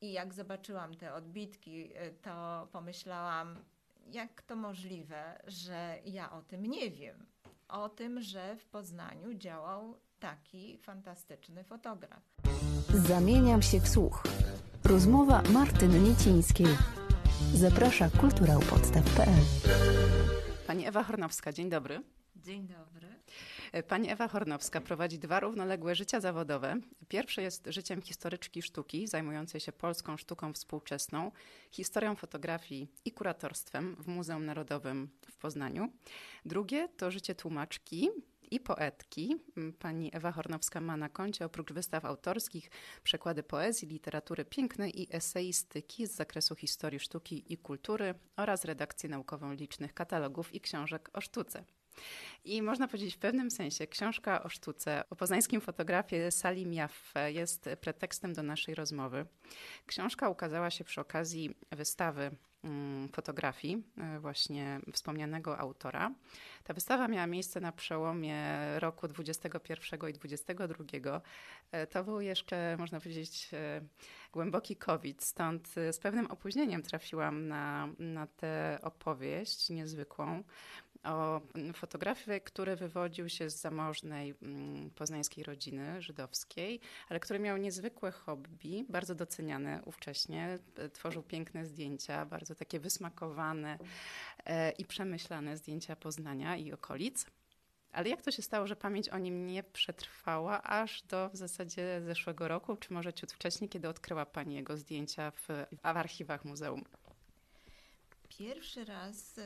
I jak zobaczyłam te odbitki, y, to pomyślałam, jak to możliwe, że ja o tym nie wiem. O tym, że w Poznaniu działał taki fantastyczny fotograf. Zamieniam się w słuch. Rozmowa Martyny Niecińskiej. Zaprasza kulturałpodstaw.pl Pani Ewa Hornowska, dzień dobry. Dzień dobry. Pani Ewa Hornowska prowadzi dwa równoległe życia zawodowe. Pierwsze jest życiem historyczki sztuki, zajmującej się polską sztuką współczesną, historią fotografii i kuratorstwem w Muzeum Narodowym w Poznaniu. Drugie to życie tłumaczki, i poetki. Pani Ewa Hornowska ma na koncie oprócz wystaw autorskich przekłady poezji, literatury pięknej i eseistyki z zakresu historii sztuki i kultury oraz redakcję naukową licznych katalogów i książek o sztuce. I można powiedzieć w pewnym sensie, książka o sztuce, o poznańskim fotografie Salim Jaffe jest pretekstem do naszej rozmowy. Książka ukazała się przy okazji wystawy mm, fotografii e, właśnie wspomnianego autora. Ta wystawa miała miejsce na przełomie roku 21 i 22. E, to był jeszcze, można powiedzieć, e, głęboki COVID, stąd z pewnym opóźnieniem trafiłam na, na tę opowieść niezwykłą o fotografie, który wywodził się z zamożnej mm, poznańskiej rodziny żydowskiej, ale który miał niezwykłe hobby, bardzo doceniane ówcześnie. Tworzył piękne zdjęcia, bardzo takie wysmakowane e, i przemyślane zdjęcia Poznania i okolic. Ale jak to się stało, że pamięć o nim nie przetrwała aż do w zasadzie zeszłego roku, czy może ciut wcześniej, kiedy odkryła Pani jego zdjęcia w, w archiwach muzeum? Pierwszy raz e,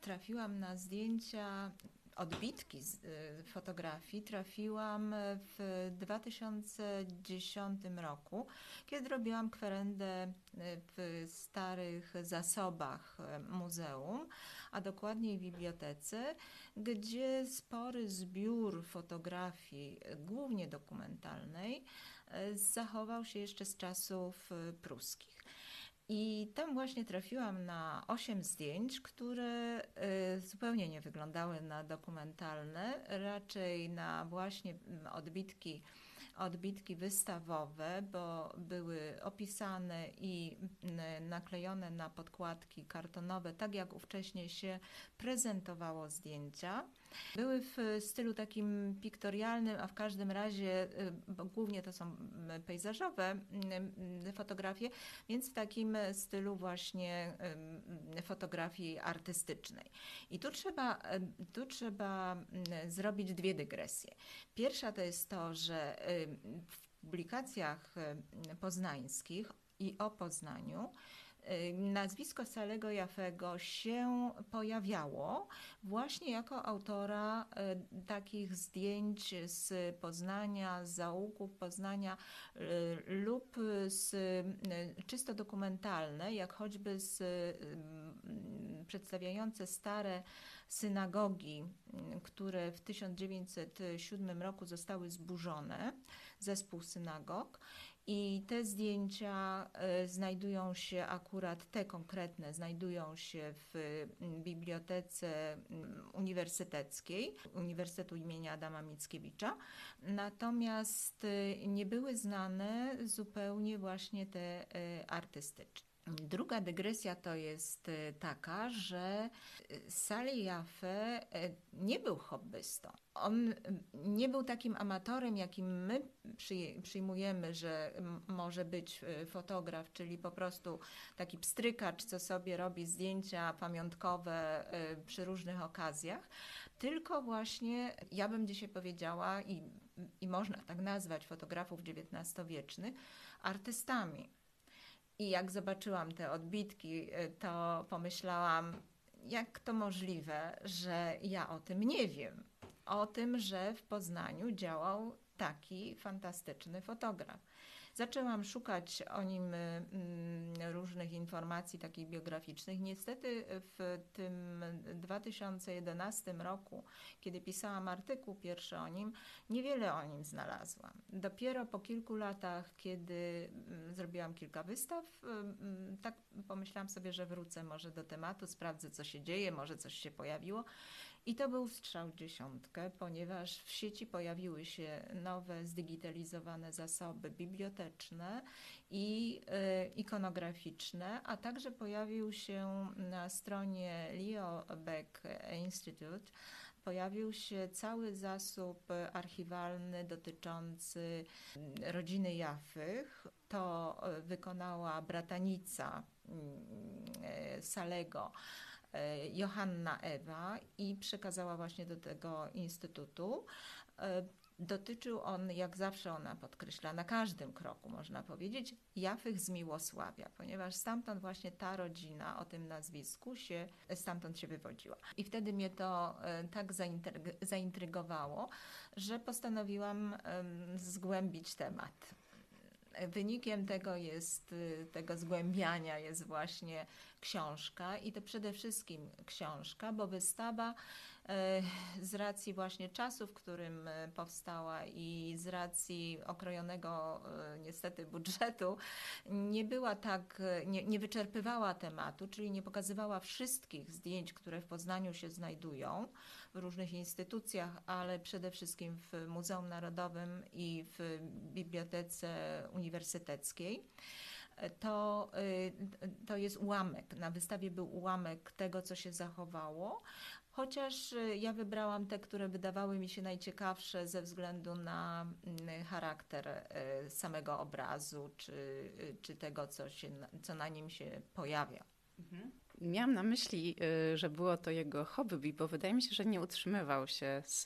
trafiłam na zdjęcia, odbitki z e, fotografii trafiłam w 2010 roku, kiedy robiłam kwerendę e, w starych zasobach muzeum, a dokładniej w bibliotece, gdzie spory zbiór fotografii, głównie dokumentalnej, zachował się jeszcze z czasów pruskich. I tam właśnie trafiłam na osiem zdjęć, które y, zupełnie nie wyglądały na dokumentalne, raczej na właśnie mm, odbitki odbitki wystawowe, bo były opisane i mm, naklejone na podkładki kartonowe, tak jak ówcześnie się prezentowało zdjęcia. Były w stylu takim piktorialnym, a w każdym razie y, głównie to są mm, pejzażowe mm, fotografie, więc w takim stylu właśnie fotografii artystycznej. I tu trzeba, tu trzeba zrobić dwie dygresje. Pierwsza to jest to, że w publikacjach poznańskich i o Poznaniu nazwisko Salego Jafego się pojawiało właśnie jako autora takich zdjęć z Poznania, z zaułków Poznania lub z czysto dokumentalne, jak choćby z przedstawiające stare synagogi, które w 1907 roku zostały zburzone, zespół synagog. I te zdjęcia e, znajdują się akurat, te konkretne, znajdują się w bibliotece uniwersyteckiej Uniwersytetu imienia Adama Mickiewicza. Natomiast e, nie były znane zupełnie właśnie te e, artystyczne. Druga dygresja to jest e, taka, że e, Sally Jaffe e, nie był hobbystą. On nie był takim amatorem, jakim my przyjmujemy, że może być fotograf, czyli po prostu taki pstrykacz, co sobie robi zdjęcia pamiątkowe przy różnych okazjach, tylko właśnie, ja bym dzisiaj powiedziała, i, i można tak nazwać fotografów XIX-wiecznych, artystami i jak zobaczyłam te odbitki, y, to pomyślałam, jak to możliwe, że ja o tym nie wiem. O tym, że w Poznaniu działał taki fantastyczny fotograf. Zaczęłam szukać o nim mm, różnych informacji takich biograficznych. Niestety w tym 2011 roku, kiedy pisałam artykuł pierwszy o nim, niewiele o nim znalazłam. Dopiero po kilku latach, kiedy mm, zrobiłam kilka wystaw, mm, tak pomyślałam sobie, że wrócę może do tematu, sprawdzę co się dzieje, może coś się pojawiło. I to był strzał dziesiątkę, ponieważ w sieci pojawiły się nowe, zdigitalizowane zasoby i y, ikonograficzne, a także pojawił się na stronie Leo Beck Institute pojawił się cały zasób archiwalny dotyczący rodziny Jafych. To y, wykonała bratanica y, Salego E, Johanna Ewa i przekazała właśnie do tego instytutu. Dotyczył on, jak zawsze ona podkreśla, na każdym kroku można powiedzieć, Jafych z Miłosławia, ponieważ stamtąd właśnie ta rodzina o tym nazwisku się, stamtąd się wywodziła. I wtedy mnie to e, tak zaintrygowało, że postanowiłam zgłębić temat. Wynikiem tego jest, y, tego zgłębiania jest właśnie książka i to przede wszystkim książka, bo wystawa z racji właśnie czasu, w którym e, powstała i z racji okrojonego e, niestety budżetu, nie była tak, nie, nie wyczerpywała tematu, czyli nie pokazywała wszystkich zdjęć, które w Poznaniu się znajdują w różnych instytucjach, ale przede wszystkim w Muzeum Narodowym i w Bibliotece Uniwersyteckiej. To, to jest ułamek. Na wystawie był ułamek tego, co się zachowało, Chociaż y, ja wybrałam te, które wydawały mi się najciekawsze ze względu na mm, charakter y, samego obrazu, czy, y, czy tego, co, się, co na nim się pojawia. Mhm. Miałam na myśli, y, że było to jego hobby, bo wydaje mi się, że nie utrzymywał się z,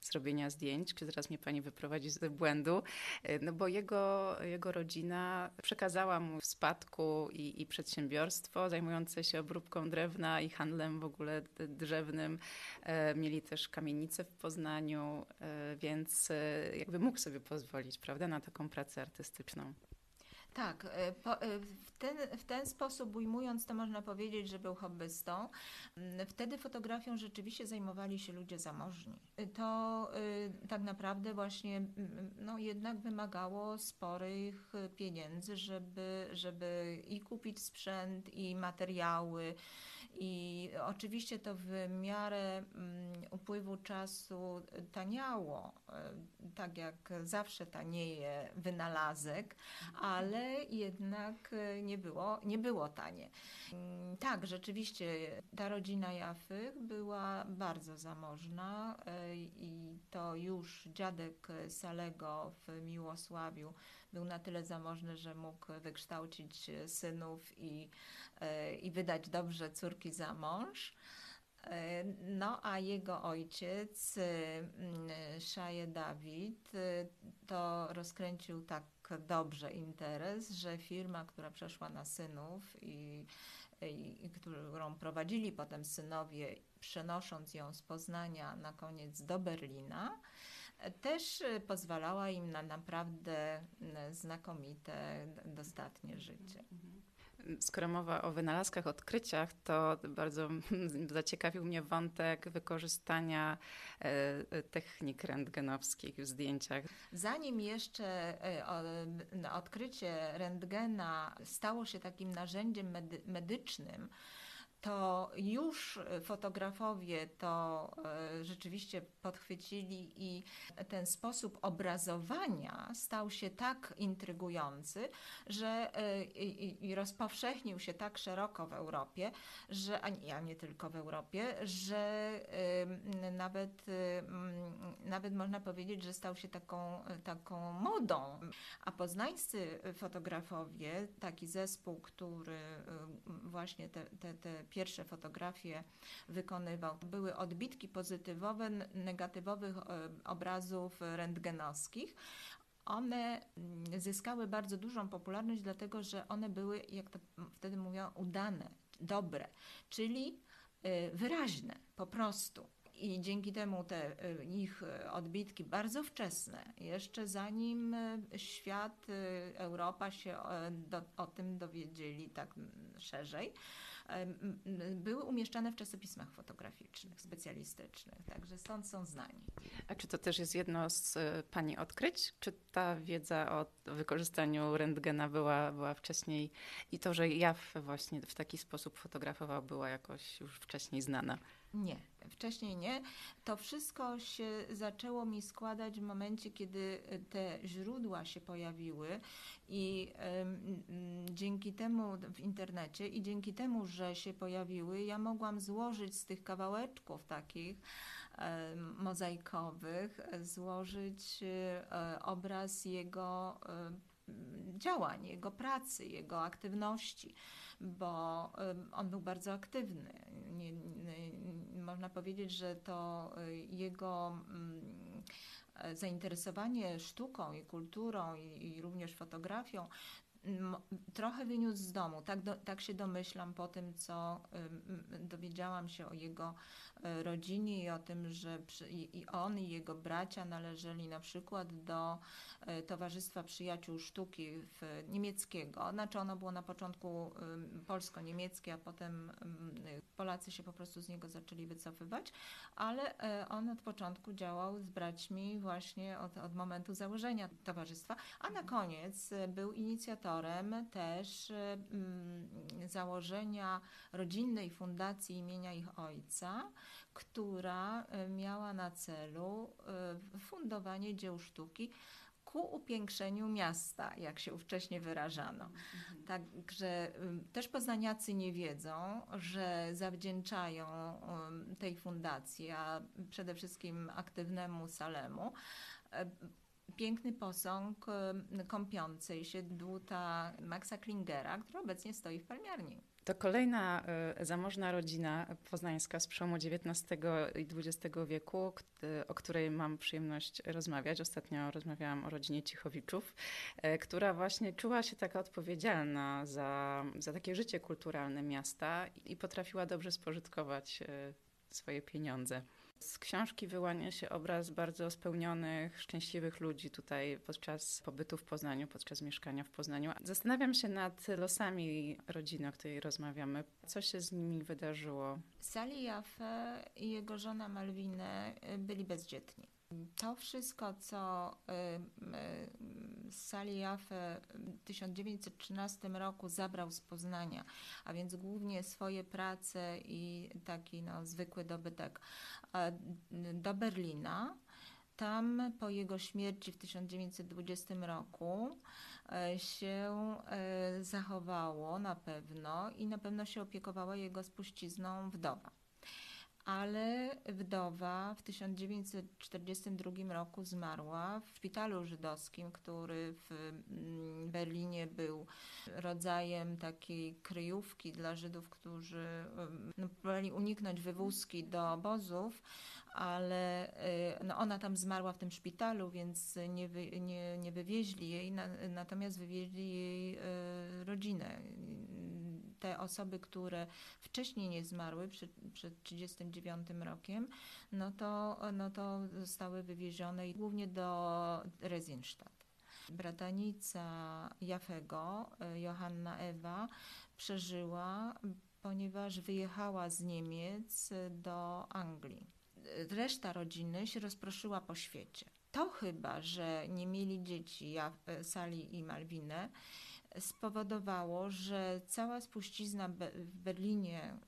z robienia zdjęć, zaraz mnie pani wyprowadzi z błędu, y, no bo jego, jego rodzina przekazała mu w spadku i, i przedsiębiorstwo zajmujące się obróbką drewna i handlem w ogóle drzewnym. E, mieli też kamienicę w Poznaniu, więc jakby mógł sobie pozwolić, prawda, na taką pracę artystyczną. Tak, e, po, e, w, ten, w ten sposób ujmując to można powiedzieć, że był hobbystą. Mm, wtedy fotografią rzeczywiście zajmowali się ludzie zamożni. E, to tak naprawdę właśnie no, jednak wymagało sporych pieniędzy, żeby, żeby i kupić sprzęt, i materiały, i oczywiście to w miarę mm, upływu czasu taniało, e, tak jak zawsze tanieje wynalazek, ale jednak e, nie było, nie było tanie. Mm, tak, rzeczywiście ta rodzina Jafych była bardzo zamożna e, i to już dziadek Salego w Miłosławiu był na tyle zamożny, że mógł wykształcić synów i, e, i wydać dobrze córki za mąż. E, no a jego ojciec, Szaje Dawid, e, to rozkręcił tak dobrze interes, że firma, która przeszła na synów i, i, którą prowadzili potem synowie, przenosząc ją z Poznania na koniec do Berlina, też y, pozwalała im na naprawdę y, znakomite, dostatnie życie. Skoro mowa o wynalazkach, odkryciach, to bardzo zaciekawił mnie wątek wykorzystania e, technik rentgenowskich w zdjęciach. Zanim jeszcze e, odkrycie rentgena stało się takim narzędziem medycznym, to już fotografowie to e, rzeczywiście podchwycili i ten sposób obrazowania stał się tak intrygujący, że e, i rozpowszechnił się tak szeroko w Europie, że, a nie tylko w Europie, że nawet, nawet można powiedzieć, że stał się taką, taką modą. A poznańscy fotografowie, taki zespół, który właśnie te, te, te pierwsze fotografie wykonywał, były odbitki pozytywowe negatywowych e, obrazów rentgenowskich. One mm, zyskały bardzo dużą popularność, dlatego że one były, jak to wtedy mówią, udane, dobre, czyli e, wyraźne po prostu. I dzięki temu te e, ich odbitki bardzo wczesne, jeszcze zanim świat, Europa się do, o tym dowiedzieli tak szerzej, były umieszczane w czasopismach fotograficznych, specjalistycznych, także stąd są znani. A czy to też jest jedno z e, Pani odkryć? Czy ta wiedza o wykorzystaniu rentgena była, była wcześniej i to, że ja właśnie w taki sposób fotografował, była jakoś już wcześniej znana? Nie. Wcześniej nie. To wszystko się zaczęło mi składać w momencie, kiedy te źródła się pojawiły i mm, dzięki temu w internecie i dzięki temu, że się pojawiły, ja mogłam złożyć z tych kawałeczków takich mozaikowych, e, złożyć e, obraz jego e, działań, jego pracy, jego aktywności, bo on był bardzo aktywny. Nie, nie, można powiedzieć, że to e, jego mm, e, zainteresowanie sztuką i kulturą i, i również fotografią trochę wyniósł z domu. Tak, do, tak się domyślam po tym, co dowiedziałam się o jego e, rodzinie i o tym, że przy, i, on i jego bracia należeli na przykład do e, Towarzystwa Przyjaciół Sztuki niemieckiego. Znaczy ono było na początku polsko-niemieckie, a potem Polacy się po prostu z niego zaczęli wycofywać, ale e, on od początku działał z braćmi właśnie od, od momentu założenia towarzystwa, a na koniec był inicjatorem też e, mm, założenia rodzinnej fundacji imienia ich ojca, która e, miała na celu e, fundowanie dzieł sztuki ku upiększeniu miasta, jak się ówcześnie wyrażano. Także ym, też poznaniacy nie wiedzą, że zawdzięczają tej fundacji, a przede wszystkim aktywnemu Salemu, piękny posąg kąpiącej się dłuta Maxa Klingera, który obecnie stoi w palmiarni. To kolejna y, zamożna rodzina poznańska z przełomu XIX i XX wieku, o której mam przyjemność rozmawiać. Ostatnio rozmawiałam o rodzinie Cichowiczów, y, która właśnie czuła się taka odpowiedzialna za, za takie życie kulturalne miasta i potrafiła dobrze spożytkować y, swoje pieniądze. Z książki wyłania się obraz bardzo spełnionych, szczęśliwych ludzi tutaj podczas pobytu w Poznaniu, podczas mieszkania w Poznaniu. Zastanawiam się nad losami rodziny, o której rozmawiamy. Co się z nimi wydarzyło? Sali Jaffe i jego żona Malwinę y, byli bezdzietni. To wszystko, co y, Sali Jaffe w 1913 roku zabrał z Poznania, a więc głównie swoje prace i taki no, zwykły dobytek a, do Berlina. Tam po jego śmierci w 1920 roku e, się e, zachowało na pewno i na pewno się opiekowała jego spuścizną wdowa. Ale wdowa w 1942 roku zmarła w szpitalu żydowskim, który w mm, Berlinie był rodzajem takiej kryjówki dla Żydów, którzy em, no, próbowali uniknąć wywózki do obozów, ale y, no, ona tam zmarła w tym szpitalu, więc nie, wy, nie, nie wywieźli jej, na, natomiast wywieźli jej y, rodzinę. Osoby, które wcześniej nie zmarły, przed, przed 39 rokiem, no to, no to zostały wywiezione głównie do Rezinstadt. Bratanica Jafego, y, Johanna Ewa, przeżyła, ponieważ wyjechała z Niemiec do Anglii. Reszta rodziny się rozproszyła po świecie. To chyba, że nie mieli dzieci, ja, Sali i Malwinę, spowodowało, że cała spuścizna w Berlinie,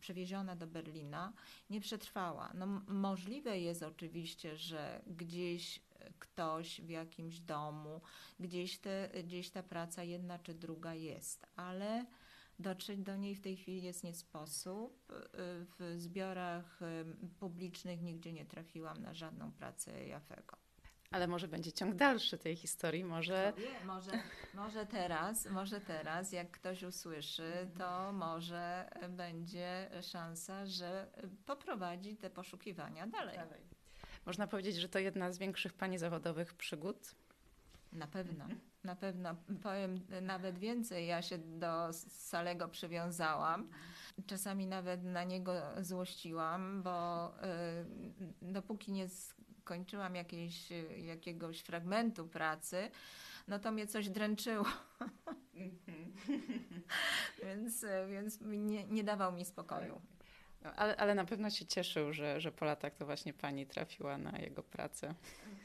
przewieziona do Berlina, nie przetrwała. No, możliwe jest oczywiście, że gdzieś e, ktoś w jakimś domu, gdzieś, te, gdzieś ta praca jedna czy druga jest, ale dotrzeć do niej w tej chwili jest nie sposób. Y, W zbiorach publicznych nigdzie nie trafiłam na żadną pracę Jafego. Ale może będzie ciąg dalszy tej historii, może wie, może, może teraz, może teraz, jak ktoś usłyszy, to może będzie szansa, że poprowadzi te poszukiwania dalej. można powiedzieć, że to jedna z większych pani zawodowych przygód. Na pewno, na pewno. Powiem nawet więcej, ja się do Salego przywiązałam. Czasami nawet na niego złościłam, bo y, dopóki nie skończyłam jakiejś, jakiegoś fragmentu pracy, no to mnie coś dręczyło. więc więc nie, nie dawał mi spokoju. No, ale, ale na pewno się cieszył, że, że po latach to właśnie pani trafiła na jego pracę.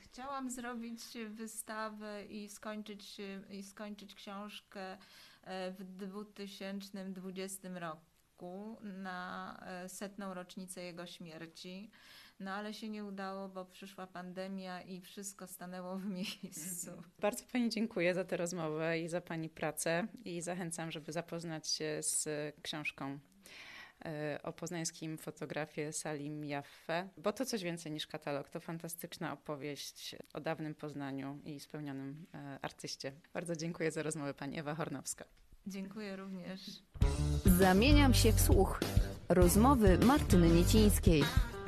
Chciałam zrobić wystawę i skończyć, i skończyć książkę e, w 2020 roku. roku na e, setną rocznicę jego śmierci. No ale się nie udało, bo przyszła pandemia i wszystko stanęło w miejscu. Bardzo Pani dziękuję za tę rozmowę i za Pani pracę i zachęcam, żeby zapoznać się z książką e, o poznańskim fotografie Salim Jaffe, bo to coś więcej niż katalog. To fantastyczna opowieść o dawnym Poznaniu i spełnionym e, artyście. Bardzo dziękuję za rozmowę Pani Ewa Hornowska. Dziękuję również. Zamieniam się w słuch. Rozmowy Martyny Niecińskiej.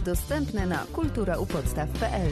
Dostępne na kulturaupodstaw.pl